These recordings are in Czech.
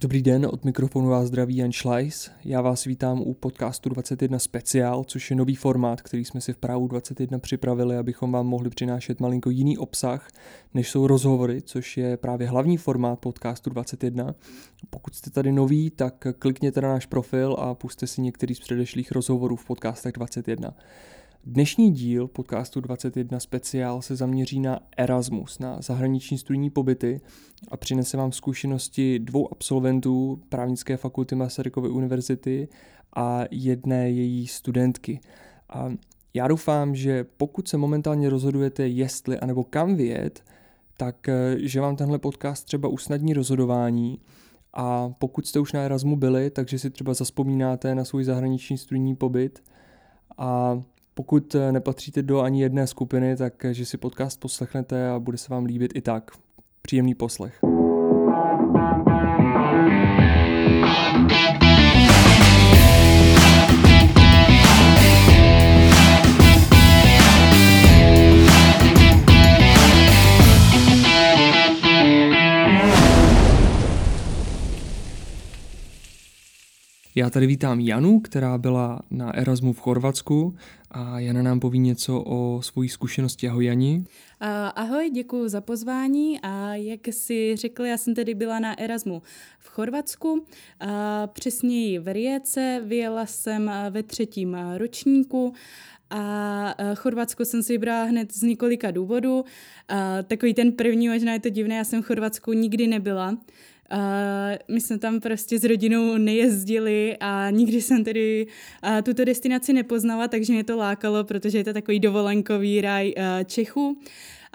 Dobrý den, od mikrofonu vás zdraví Jan Schleis. Já vás vítám u podcastu 21 Speciál, což je nový formát, který jsme si v Právu 21 připravili, abychom vám mohli přinášet malinko jiný obsah, než jsou rozhovory, což je právě hlavní formát podcastu 21. Pokud jste tady noví, tak klikněte na náš profil a puste si některý z předešlých rozhovorů v podcastech 21. Dnešní díl podcastu 21 speciál se zaměří na Erasmus, na zahraniční studijní pobyty a přinese vám zkušenosti dvou absolventů právnické fakulty Masarykovy univerzity a jedné její studentky. A já doufám, že pokud se momentálně rozhodujete, jestli anebo kam vyjet, tak eh, že vám tenhle podcast třeba usnadní rozhodování a pokud jste už na Erasmu byli, takže si třeba zaspomínáte na svůj zahraniční studijní pobyt a pokud eh, nepatříte do ani jedné skupiny, tak eh, že si podcast poslechnete a bude se vám líbit i tak. Příjemný poslech. Já tady vítám Janu, která byla na Erasmu v Chorvatsku a Jana nám poví něco o svojí zkušenosti. Ahoj Jani. Ahoj, děkuji za pozvání a jak si řekl, já jsem tedy byla na Erasmu v Chorvatsku, a přesněji v Rijece, vyjela jsem ve třetím ročníku a Chorvatsko jsem si vybrala hned z několika důvodů. Takový ten první, možná je to divné, já jsem v Chorvatsku nikdy nebyla, Uh, my jsme tam prostě s rodinou nejezdili a nikdy jsem tedy uh, tuto destinaci nepoznala, takže mě to lákalo, protože je to takový dovolenkový ráj Čechu.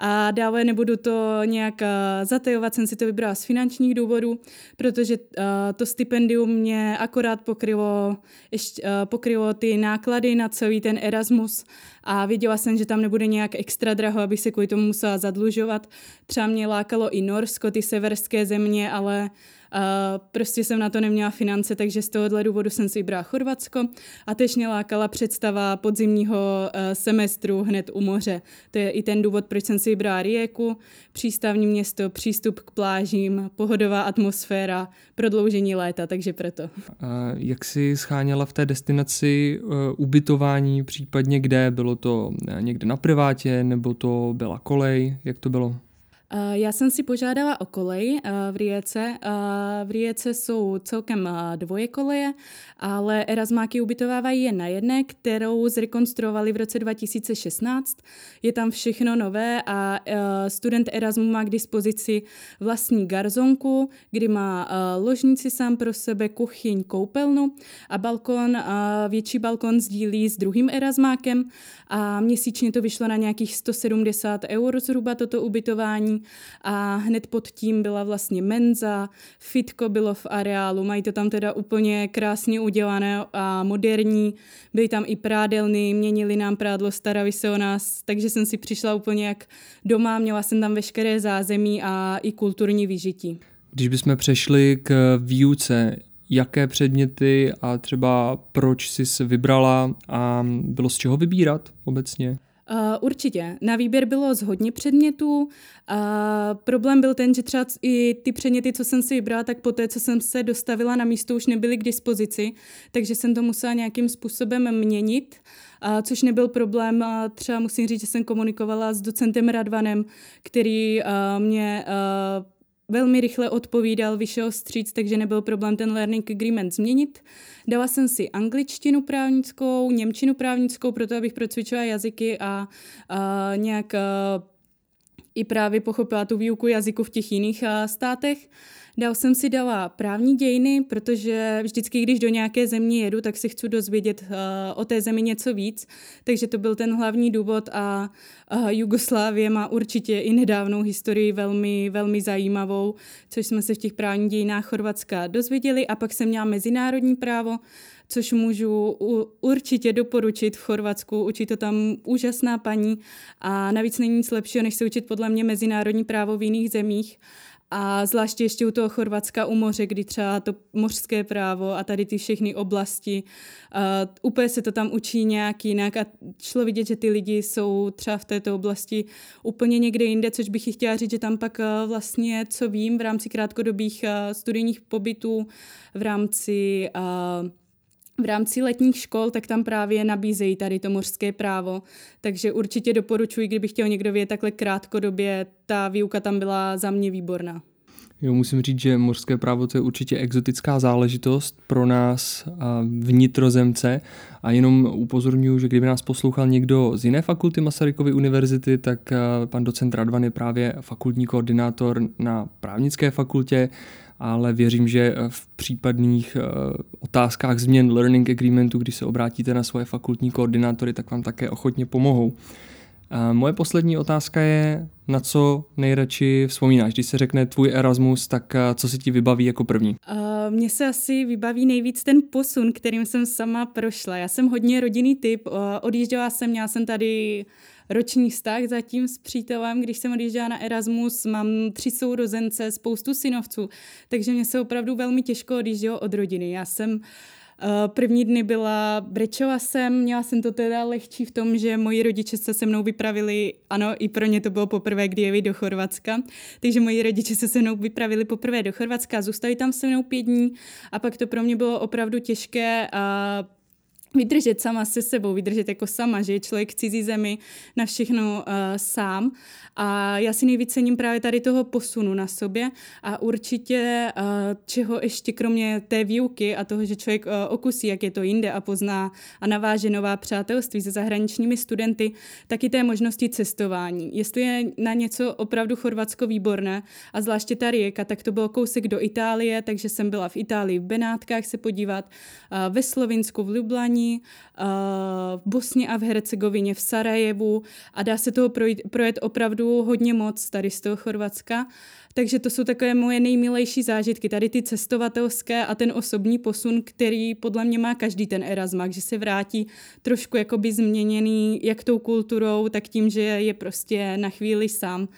A dále nebudu to nějak uh, zatajovat, jsem si to vybrala z finančních důvodů, protože uh, to stipendium mě akorát pokrylo, ještě, uh, pokrylo ty náklady na celý ten Erasmus a věděla jsem, že tam nebude nějak extra draho, abych se kvůli tomu musela zadlužovat. Třeba mě lákalo i Norsko, ty severské země, ale prostě jsem na to neměla finance, takže z tohohle důvodu jsem si vybrala Chorvatsko a teď mě lákala představa podzimního uh, semestru hned u moře. To je i ten důvod, proč jsem si vybrala Rijeku, přístavní město, přístup k plážím, pohodová atmosféra, prodloužení léta, takže proto. A jak jsi scháněla v té destinaci uh, ubytování, případně kde? Bylo to někde na privátě, nebo to byla kolej? Jak to bylo? Já jsem si požádala o kolej v Rijece. V Rijece jsou celkem dvoje koleje, ale Erasmáky ubytovávají je na jedné, kterou zrekonstruovali v roce 2016. Je tam všechno nové a student Erasmu má k dispozici vlastní garzonku, kdy má ložnici sám pro sebe, kuchyň, koupelnu a balkon, větší balkon sdílí s druhým Erasmákem a měsíčně to vyšlo na nějakých 170 eur zhruba toto ubytování a hned pod tím byla vlastně menza, fitko bylo v areálu, mají to tam teda úplně krásně udělané a moderní, byly tam i prádelny, měnili nám prádlo, starali se o nás, takže jsem si přišla úplně jak doma, měla jsem tam veškeré zázemí a i kulturní vyžití. Když bychom přešli k výuce, jaké předměty a třeba proč jsi se vybrala a bylo z čeho vybírat obecně? Uh, určitě. Na výběr bylo z hodně předmětů. Uh, problém byl ten, že třeba i ty předměty, co jsem si vybrala, tak poté, co jsem se dostavila na místo, už nebyly k dispozici, takže jsem to musela nějakým způsobem měnit. Uh, což nebyl problém. Uh, třeba musím říct, že jsem komunikovala s docentem Radvanem, který uh, mě velmi rychle odpovídal, vyšel stříc, takže nebyl problém ten learning agreement změnit. Dala jsem si angličtinu právnickou, němčinu právnickou, proto abych procvičila jazyky a, a nějak a, i právě pochopila tu výuku jazyku v těch jiných a, státech. Dál jsem si dala právní dějiny, protože vždycky, když do nějaké země jedu, tak si chci dozvědět uh, o té zemi něco víc, takže to byl ten hlavní důvod a uh, Jugoslávie má určitě i nedávnou historii velmi, velmi zajímavou, což jsme se v těch právních dějinách Chorvatska dozvěděli a pak jsem měla mezinárodní právo, což můžu určitě doporučit v Chorvatsku. Učí to tam úžasná paní a navíc není nic lepšího, než se učit podle mě mezinárodní právo v jiných zemích a zvláště ještě u toho Chorvatska u moře, kdy třeba to mořské právo a tady ty všechny oblasti, uh, úplně se to tam učí nějak jinak a šlo vidět, že ty lidi jsou třeba v této oblasti úplně někde jinde, což bych chtěla říct, že tam pak uh, vlastně, co vím, v rámci krátkodobých uh, studijních pobytů, v rámci uh, v rámci letních škol, tak tam právě nabízejí tady to mořské právo. Takže určitě doporučuji, kdyby chtěl někdo vědět takhle krátkodobě, ta výuka tam byla za mě výborná. Jo, musím říct, že mořské právo to je určitě exotická záležitost pro nás vnitrozemce a jenom upozorňuji, že kdyby nás poslouchal někdo z jiné fakulty Masarykovy univerzity, tak pan docent Radvan je právě fakultní koordinátor na právnické fakultě ale věřím, že eh, v případných eh, otázkách změn learning agreementu, když se obrátíte na svoje fakultní koordinátory, tak vám také ochotně pomohou. Moje poslední otázka je, na co nejradši vzpomínáš? Když se řekne tvůj Erasmus, tak eh, co se ti vybaví jako první? Uh, mně se asi vybaví nejvíc ten posun, kterým jsem sama prošla. Já jsem hodně rodinný typ, odjížděla jsem, měla jsem tady roční vztah zatím s přítelem, když jsem odjížděla na Erasmus, mám tři sourozence, spoustu synovců, takže mě se opravdu velmi těžko odjíždělo od rodiny. Já jsem Uh, první dny byla, brečela jsem, měla jsem to teda lehčí v tom, že moji rodiče se se mnou vypravili, ano, i pro ně to bylo poprvé, kdy jeli do Chorvatska, takže moji rodiče se se mnou vypravili poprvé do Chorvatska, zůstali tam se mnou pět dní a pak to pro mě bylo opravdu těžké a vydržet sama se sebou, vydržet jako sama, že je člověk v cizí zemi na všechno uh, sám. A já si nejvíc cením právě tady toho posunu na sobě a určitě, uh, čeho ještě kromě té výuky a toho, že člověk uh, okusí, jak je to jinde a pozná a naváže nová přátelství se zahraničními studenty, tak i té možnosti cestování. Jestli je na něco opravdu Chorvatsko výborné a zvláště ta rieka, tak to bylo kousek do Itálie, takže jsem byla v Itálii v Benátkách se podívat, uh, ve Slovinsku v Lublani, Eh, v Bosně a v Hercegovině, v Sarajevu a dá se toho projít, projet opravdu hodně moc tady z toho Chorvatska. Takže to jsou takové moje nejmilejší zážitky, tady ty cestovatelské a ten osobní posun, který podle mě má každý ten Erasmus, že se vrátí trošku jakoby změněný jak tou kulturou, tak tím, že je prostě na chvíli sám.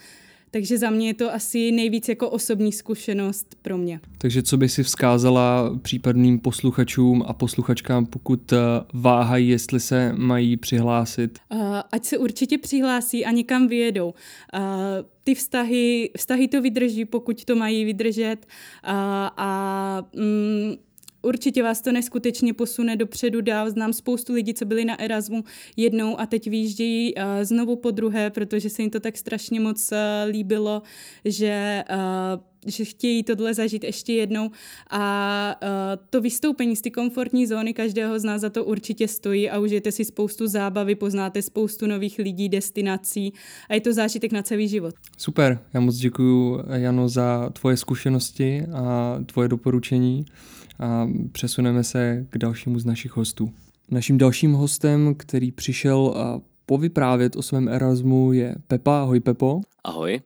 Takže za mě je to asi nejvíc jako osobní zkušenost pro mě. Takže co by si vzkázala případným posluchačům a posluchačkám, pokud eh, váhají, jestli se mají přihlásit? Uh, ať se určitě přihlásí a někam vyjedou. Uh, ty vztahy, vztahy to vydrží, pokud to mají vydržet uh, a mm, určitě vás to neskutečně posune dopředu dál. Znám spoustu lidí, co byli na Erasmu jednou a teď výjíždějí uh, znovu po druhé, protože se jim to tak strašně moc uh, líbilo, že uh, že chtějí tohle zažít ještě jednou a uh, to vystoupení z té komfortní zóny každého z nás za to určitě stojí a užijete si spoustu zábavy, poznáte spoustu nových lidí, destinací a je to zážitek na celý život. Super, já moc děkuji Jano za tvoje zkušenosti a tvoje doporučení a přesuneme se k dalšímu z našich hostů. Naším dalším hostem, který přišel povyprávět o svém Erasmu je Pepa. Ahoj Pepo. Ahoj.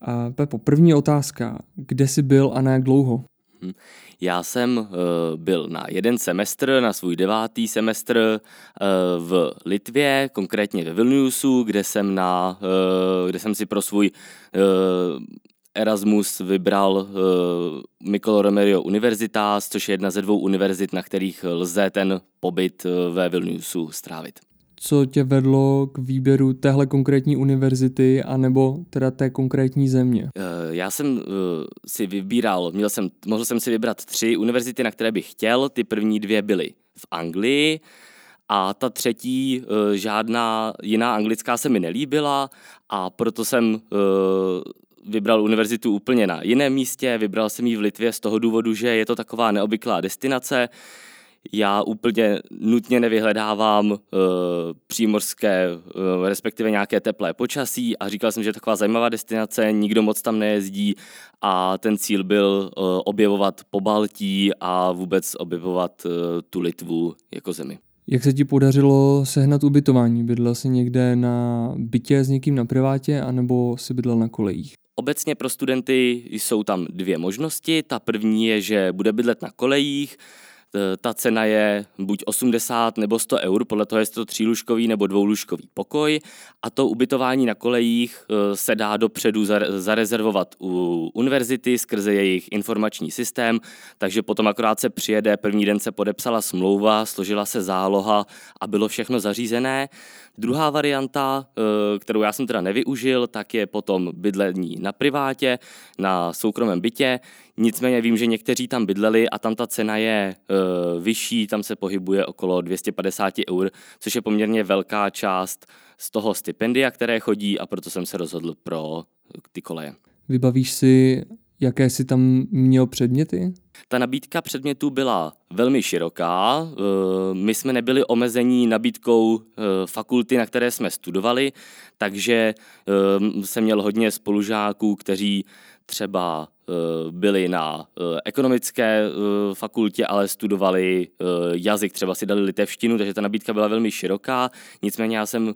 A Pepo, první otázka. Kde jsi byl a na jak dlouho? Hm. Já jsem uh, byl na jeden semestr, na svůj devátý semestr uh, v Litvě, konkrétně ve Vilniusu, kde jsem, na, uh, kde jsem si pro svůj Erasmus vybral uh, Mikolo Romerio Universitas, což je jedna ze dvou univerzit, na kterých lze ten pobyt uh, ve Vilniusu strávit. Co tě vedlo k výběru téhle konkrétní univerzity anebo teda té konkrétní země? Uh, já jsem uh, si vybíral, měl jsem, mohl jsem si vybrat tři univerzity, na které bych chtěl. Ty první dvě byly v Anglii, a ta třetí, žádná jiná anglická se mi nelíbila a proto jsem vybral univerzitu úplně na jiném místě, vybral jsem ji v Litvě z toho důvodu, že je to taková neobvyklá destinace. Já úplně nutně nevyhledávám uh, přímořské, uh, respektive nějaké teplé počasí a říkal jsem, že je taková zajímavá destinace, nikdo moc tam nejezdí a ten cíl byl uh, objevovat po Baltí a vůbec objevovat uh, tu Litvu jako zemi. Jak se ti podařilo sehnat ubytování? Bydlel jsi někde na bytě s někým na privátě, anebo si bydlel na kolejích? Obecně pro studenty jsou tam dvě možnosti. Ta první je, že bude bydlet na kolejích, ta cena je buď 80 nebo 100 eur, podle toho, jestli to třílužkový nebo dvoulužkový pokoj. A to ubytování na kolejích e, se dá dopředu zarezervovat u univerzity skrze jejich informační systém, takže potom akorát se přijede, první den se podepsala smlouva, složila se záloha a bylo všechno zařízené. Druhá varianta, e, kterou já jsem teda nevyužil, tak je potom bydlení na privátě, na soukromém bytě. Nicméně vím, že někteří tam bydleli a tam ta cena je e, vyšší, tam se pohybuje okolo 250 eur, což je poměrně velká část z toho stipendia, které chodí a proto jsem se rozhodl pro ty koleje. Vybavíš si, jaké si tam měl předměty? Ta nabídka předmětů byla velmi široká. E, my jsme nebyli omezení nabídkou fakulty, na které jsme studovali, takže jsem měl hodně spolužáků, kteří třeba eh, byli na eh, ekonomické eh, fakultě, ale studovali jazyk, třeba si dali litevštinu, takže ta nabídka byla velmi široká. Nicméně já jsem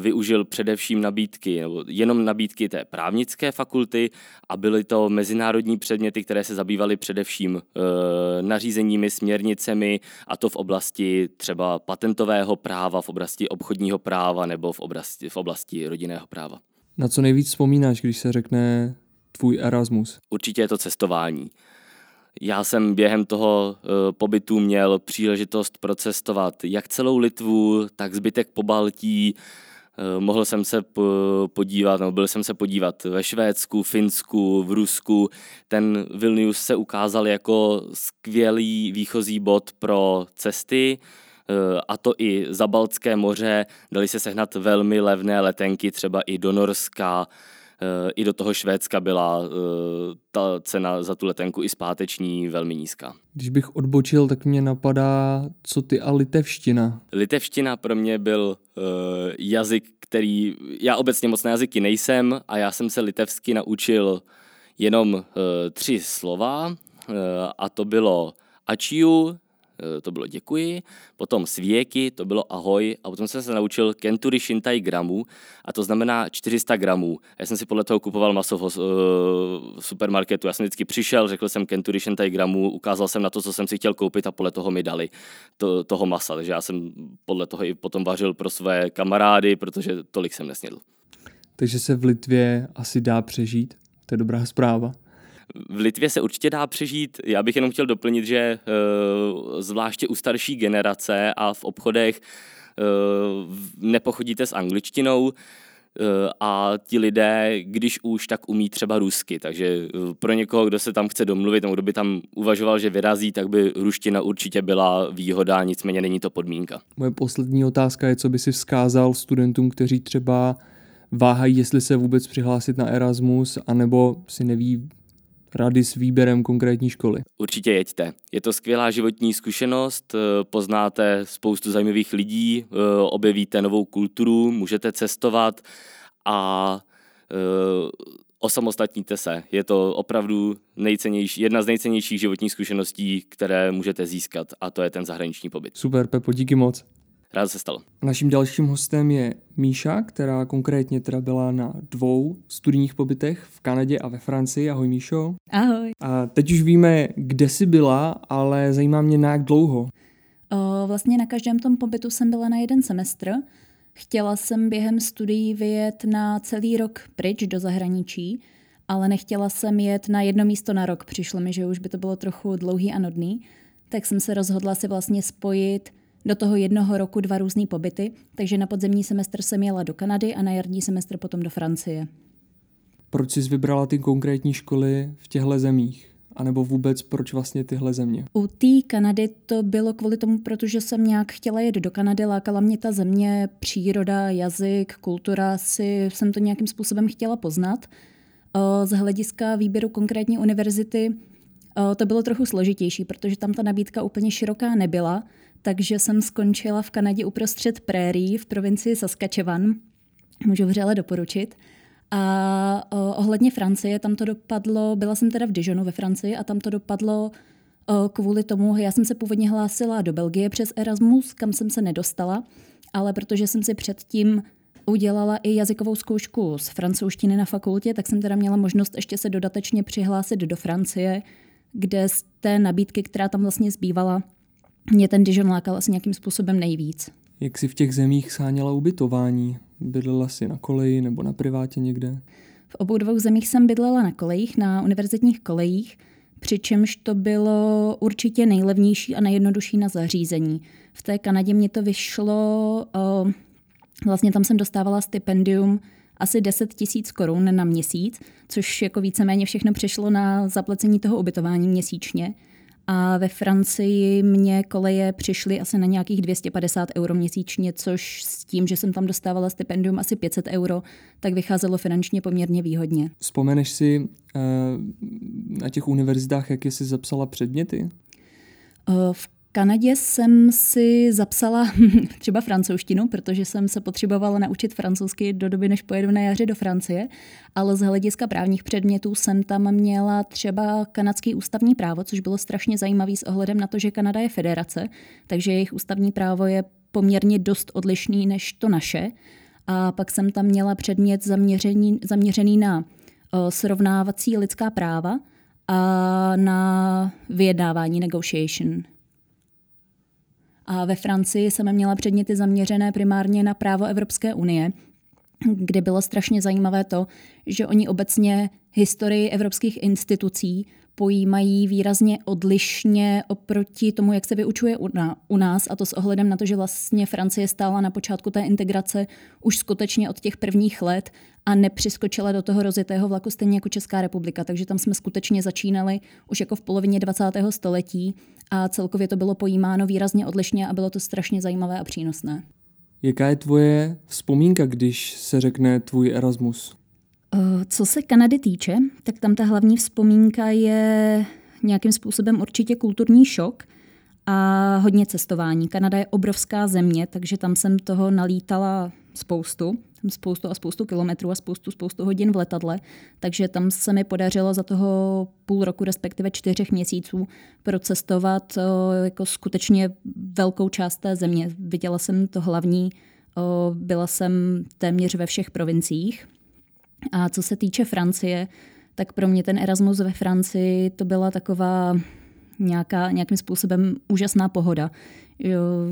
využil především nabídky, nebo jenom nabídky té právnické fakulty a byly to mezinárodní předměty, které se zabývaly především nařízeními, směrnicemi a to v oblasti třeba patentového práva, v oblasti obchodního práva nebo v oblasti, v oblasti rodinného práva. Na co nejvíc vzpomínáš, když se řekne tvůj Erasmus? Určitě je to cestování. Já jsem během toho uh, pobytu měl příležitost procestovat jak celou Litvu, tak zbytek po Baltí. Uh, mohl jsem se podívat, no, byl jsem se podívat ve Švédsku, Finsku, v Rusku. Ten Vilnius se ukázal jako skvělý výchozí bod pro cesty, uh, a to i za Baltské moře. Dali se sehnat velmi levné letenky, třeba i do Norska, Eh, i do toho Švédska byla eh, ta cena za tu letenku i zpáteční velmi nízká. Když bych odbočil, tak mě napadá, co ty a litevština. Litevština pro mě byl uh, jazyk, který, já obecně moc na jazyky nejsem a já jsem se litevsky naučil jenom uh, tři slova uh, a to bylo ačiu, Eh, to bylo děkuji, potom svěky, to bylo ahoj a potom jsem se naučil kenturi shintai gramů a to znamená 400 gramů. Já jsem si podle toho kupoval maso v, uh, supermarketu. Já jsem vždycky přišel, řekl jsem kenturi shintai gramů, ukázal jsem na to, co jsem si chtěl koupit a podle toho mi dali to, toho masa. Takže já jsem podle toho i potom vařil pro své kamarády, protože tolik jsem nesnědl. Takže se v Litvě asi dá přežít? To je dobrá zpráva. V Litvě se určitě dá přežít. Já bych jenom chtěl doplnit, že uh, zvláště u starší generace a v obchodech uh, nepochodíte s angličtinou, uh, a ti lidé, když už, tak umí třeba rusky. Takže pro někoho, kdo se tam chce domluvit, nebo kdo by tam uvažoval, že vyrazí, tak by ruština určitě byla výhoda, nicméně není to podmínka. Moje poslední otázka je, co by si vzkázal studentům, kteří třeba váhají, jestli se vůbec přihlásit na Erasmus, anebo si neví rady s výběrem konkrétní školy? Určitě jeďte. Je to skvělá životní zkušenost, eh, poznáte spoustu zajímavých lidí, eh, objevíte novou kulturu, můžete cestovat a eh, osamostatníte se. Je to opravdu nejcennější, jedna z nejcennějších životních zkušeností, které můžete získat a to je ten zahraniční pobyt. Super, Pepo, díky moc. Rád se stalo. Naším dalším hostem je Míša, která konkrétně teda byla na dvou studijních pobytech v Kanadě a ve Francii. Ahoj Míšo. Ahoj. A teď už víme, kde jsi byla, ale zajímá mě na jak dlouho. O, vlastně na každém tom pobytu jsem byla na jeden semestr. Chtěla jsem během studií vyjet na celý rok pryč do zahraničí, ale nechtěla jsem jet na jedno místo na rok. Přišlo mi, že už by to bylo trochu dlouhý a nudný, tak jsem se rozhodla si vlastně spojit do toho jednoho roku dva různé pobyty, takže na podzemní semestr jsem jela do Kanady a na jarní semestr potom do Francie. Proč jsi vybrala ty konkrétní školy v těchto zemích? A nebo vůbec proč vlastně tyhle země? U té Kanady to bylo kvůli tomu, protože jsem nějak chtěla jet do Kanady, lákala mě ta země, příroda, jazyk, kultura, si jsem to nějakým způsobem chtěla poznat. Z hlediska výběru konkrétní univerzity to bylo trochu složitější, protože tam ta nabídka úplně široká nebyla takže jsem skončila v Kanadě uprostřed prérí v provincii Saskatchewan. Můžu vřele doporučit. A ohledně Francie, tam to dopadlo, byla jsem teda v Dijonu ve Francii a tam to dopadlo kvůli tomu, já jsem se původně hlásila do Belgie přes Erasmus, kam jsem se nedostala, ale protože jsem si předtím udělala i jazykovou zkoušku z francouzštiny na fakultě, tak jsem teda měla možnost ještě se dodatečně přihlásit do Francie, kde z té nabídky, která tam vlastně zbývala, mě ten Dijon lákal asi nějakým způsobem nejvíc. Jak si v těch zemích sáněla ubytování? Bydlela si na koleji nebo na privátě někde? V obou dvou zemích jsem bydlela na kolejích, na univerzitních kolejích, přičemž to bylo určitě nejlevnější a nejjednodušší na zařízení. V té Kanadě mě to vyšlo, vlastně tam jsem dostávala stipendium asi 10 tisíc korun na měsíc, což jako víceméně všechno přešlo na zaplacení toho ubytování měsíčně. A ve Francii mě koleje přišly asi na nějakých 250 euro měsíčně, což s tím, že jsem tam dostávala stipendium asi 500 euro, tak vycházelo finančně poměrně výhodně. Vzpomeneš si eh, na těch univerzitách, jak jsi zapsala předměty? Eh, v Kanadě jsem si zapsala třeba francouzštinu, protože jsem se potřebovala naučit francouzsky do doby, než pojedu na jaře do Francie, ale z hlediska právních předmětů jsem tam měla třeba kanadský ústavní právo, což bylo strašně zajímavé s ohledem na to, že Kanada je federace, takže jejich ústavní právo je poměrně dost odlišný než to naše. A pak jsem tam měla předmět zaměřený, zaměřený na o, srovnávací lidská práva a na vyjednávání negotiation. A ve Francii jsem měla předměty zaměřené primárně na právo Evropské unie, kde bylo strašně zajímavé to, že oni obecně historii evropských institucí pojímají výrazně odlišně oproti tomu, jak se vyučuje u nás, a to s ohledem na to, že vlastně Francie stála na počátku té integrace už skutečně od těch prvních let a nepřiskočila do toho rozjetého vlaku stejně jako Česká republika. Takže tam jsme skutečně začínali už jako v polovině 20. století a celkově to bylo pojímáno výrazně odlišně a bylo to strašně zajímavé a přínosné. Jaká je tvoje vzpomínka, když se řekne tvůj Erasmus? Eh, co se Kanady týče, tak tam ta hlavní vzpomínka je nějakým způsobem určitě kulturní šok a hodně cestování. Kanada je obrovská země, takže tam jsem toho nalítala spoustu. Tam spoustu a spoustu kilometrů a spoustu, spoustu hodin v letadle, takže tam se mi podařilo za toho půl roku, respektive čtyřech měsíců procestovat jako skutečně velkou část té země. Viděla jsem to hlavní, byla jsem téměř ve všech provinciích a co se týče Francie, tak pro mě ten Erasmus ve Francii to byla taková nějaká, nějakým způsobem úžasná pohoda.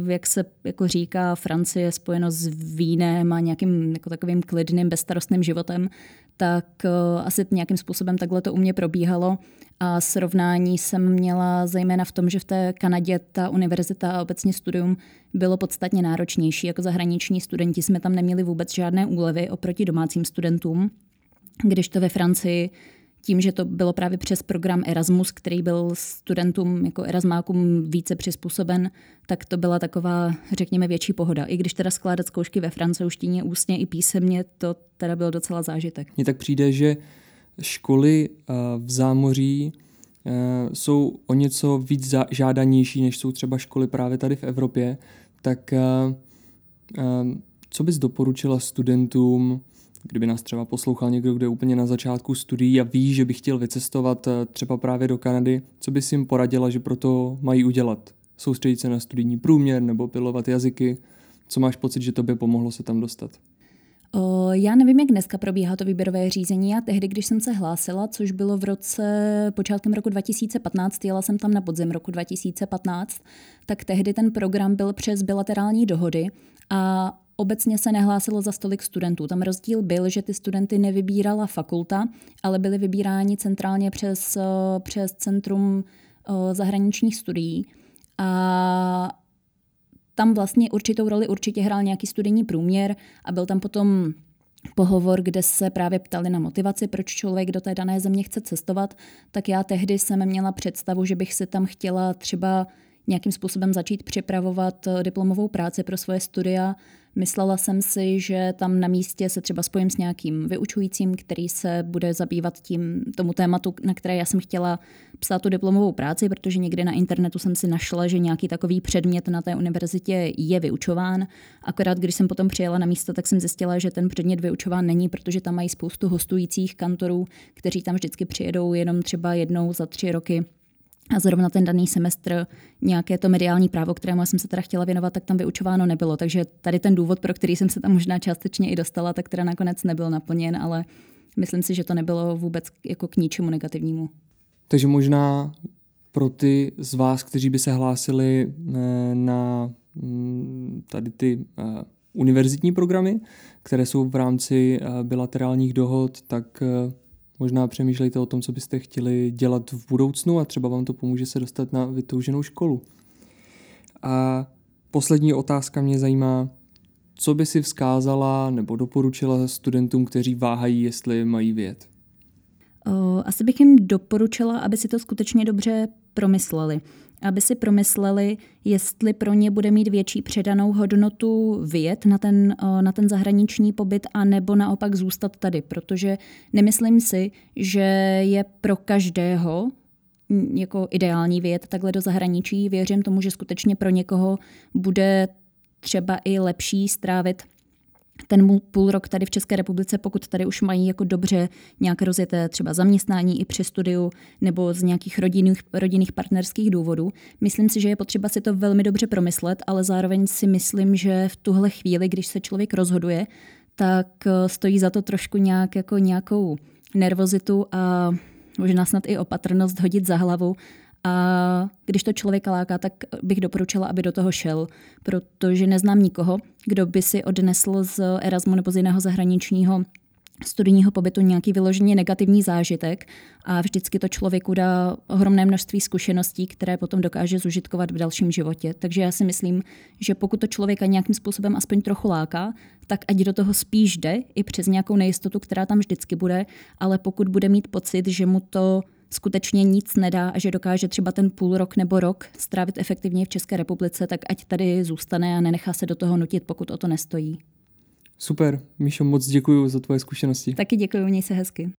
Jak se jako říká, Francie je spojeno s vínem a nějakým jako takovým klidným, bezstarostným životem, tak uh, asi nějakým způsobem takhle to u mě probíhalo. A srovnání jsem měla zejména v tom, že v té Kanadě ta univerzita a obecně studium bylo podstatně náročnější. Jako zahraniční studenti jsme tam neměli vůbec žádné úlevy oproti domácím studentům, když to ve Francii tím, že to bylo právě přes program Erasmus, který byl studentům jako Erasmákům více přizpůsoben, tak to byla taková, řekněme, větší pohoda. I když teda skládat zkoušky ve francouzštině ústně i písemně, to teda byl docela zážitek. Mně tak přijde, že školy eh, v zámoří eh, jsou o něco víc žádanější, než jsou třeba školy právě tady v Evropě. Tak eh, co bys doporučila studentům, kdyby nás třeba poslouchal někdo, kdo je úplně na začátku studií a ví, že by chtěl vycestovat třeba právě do Kanady, co bys jim poradila, že pro to mají udělat? Soustředit se na studijní průměr nebo pilovat jazyky? Co máš pocit, že to by pomohlo se tam dostat? O, já nevím, jak dneska probíhá to výběrové řízení. Já tehdy, když jsem se hlásila, což bylo v roce počátkem roku 2015, jela jsem tam na podzim roku 2015, tak tehdy ten program byl přes bilaterální dohody a obecně se nehlásilo za stolik studentů. Tam rozdíl byl, že ty studenty nevybírala fakulta, ale byly vybíráni centrálně přes, přes Centrum zahraničních studií. A tam vlastně určitou roli určitě hrál nějaký studijní průměr a byl tam potom pohovor, kde se právě ptali na motivaci, proč člověk do té dané země chce cestovat, tak já tehdy jsem měla představu, že bych si tam chtěla třeba nějakým způsobem začít připravovat diplomovou práci pro svoje studia Myslela jsem si, že tam na místě se třeba spojím s nějakým vyučujícím, který se bude zabývat tím tomu tématu, na které já jsem chtěla psát tu diplomovou práci, protože někde na internetu jsem si našla, že nějaký takový předmět na té univerzitě je vyučován. Akorát když jsem potom přijela na místo, tak jsem zjistila, že ten předmět vyučován není, protože tam mají spoustu hostujících kantorů, kteří tam vždycky přijedou jenom třeba jednou za tři roky a zrovna ten daný semestr nějaké to mediální právo, kterému jsem se teda chtěla věnovat, tak tam vyučováno nebylo. Takže tady ten důvod, pro který jsem se tam možná částečně i dostala, tak teda nakonec nebyl naplněn, ale myslím si, že to nebylo vůbec jako k ničemu negativnímu. Takže možná pro ty z vás, kteří by se hlásili na mm, tady ty univerzitní programy, které jsou v rámci bilaterálních dohod, tak možná přemýšlejte o tom, co byste chtěli dělat v budoucnu a třeba vám to pomůže se dostat na vytouženou školu. A poslední otázka mě zajímá, co by si vzkázala nebo doporučila studentům, kteří váhají, jestli mají vědět? Asi bych jim doporučila, aby si to skutečně dobře promysleli. Aby si promysleli, jestli pro ně bude mít větší předanou hodnotu vyjet na ten, na ten zahraniční pobyt a nebo naopak zůstat tady, protože nemyslím si, že je pro každého jako ideální vyjet takhle do zahraničí. Věřím tomu, že skutečně pro někoho bude třeba i lepší strávit ten půl rok tady v České republice, pokud tady už mají jako dobře nějaké rozjeté třeba zaměstnání i při studiu nebo z nějakých rodinných, rodinných partnerských důvodů. Myslím si, že je potřeba si to velmi dobře promyslet, ale zároveň si myslím, že v tuhle chvíli, když se člověk rozhoduje, tak eh, stojí za to trošku nějak jako nějakou nervozitu a možná snad i opatrnost hodit za hlavu a když to člověka láká, tak bych doporučila, aby do toho šel, protože neznám nikoho, kdo by si odnesl z Erasmu nebo z jiného zahraničního studijního pobytu nějaký vyloženě negativní zážitek a vždycky to člověku dá ohromné množství zkušeností, které potom dokáže zužitkovat v dalším životě. Takže já si myslím, že pokud to člověka nějakým způsobem aspoň trochu láká, tak ať do toho spíš jde, i přes nějakou nejistotu, která tam vždycky bude, ale pokud bude mít pocit, že mu to skutečně nic nedá a že dokáže třeba ten půl rok nebo rok strávit efektivně v České republice, tak ať tady zůstane a nenechá se do toho nutit, pokud o to nestojí. Super, Míšo, moc děkuji za tvoje zkušenosti. Taky děkuji, měj se hezky.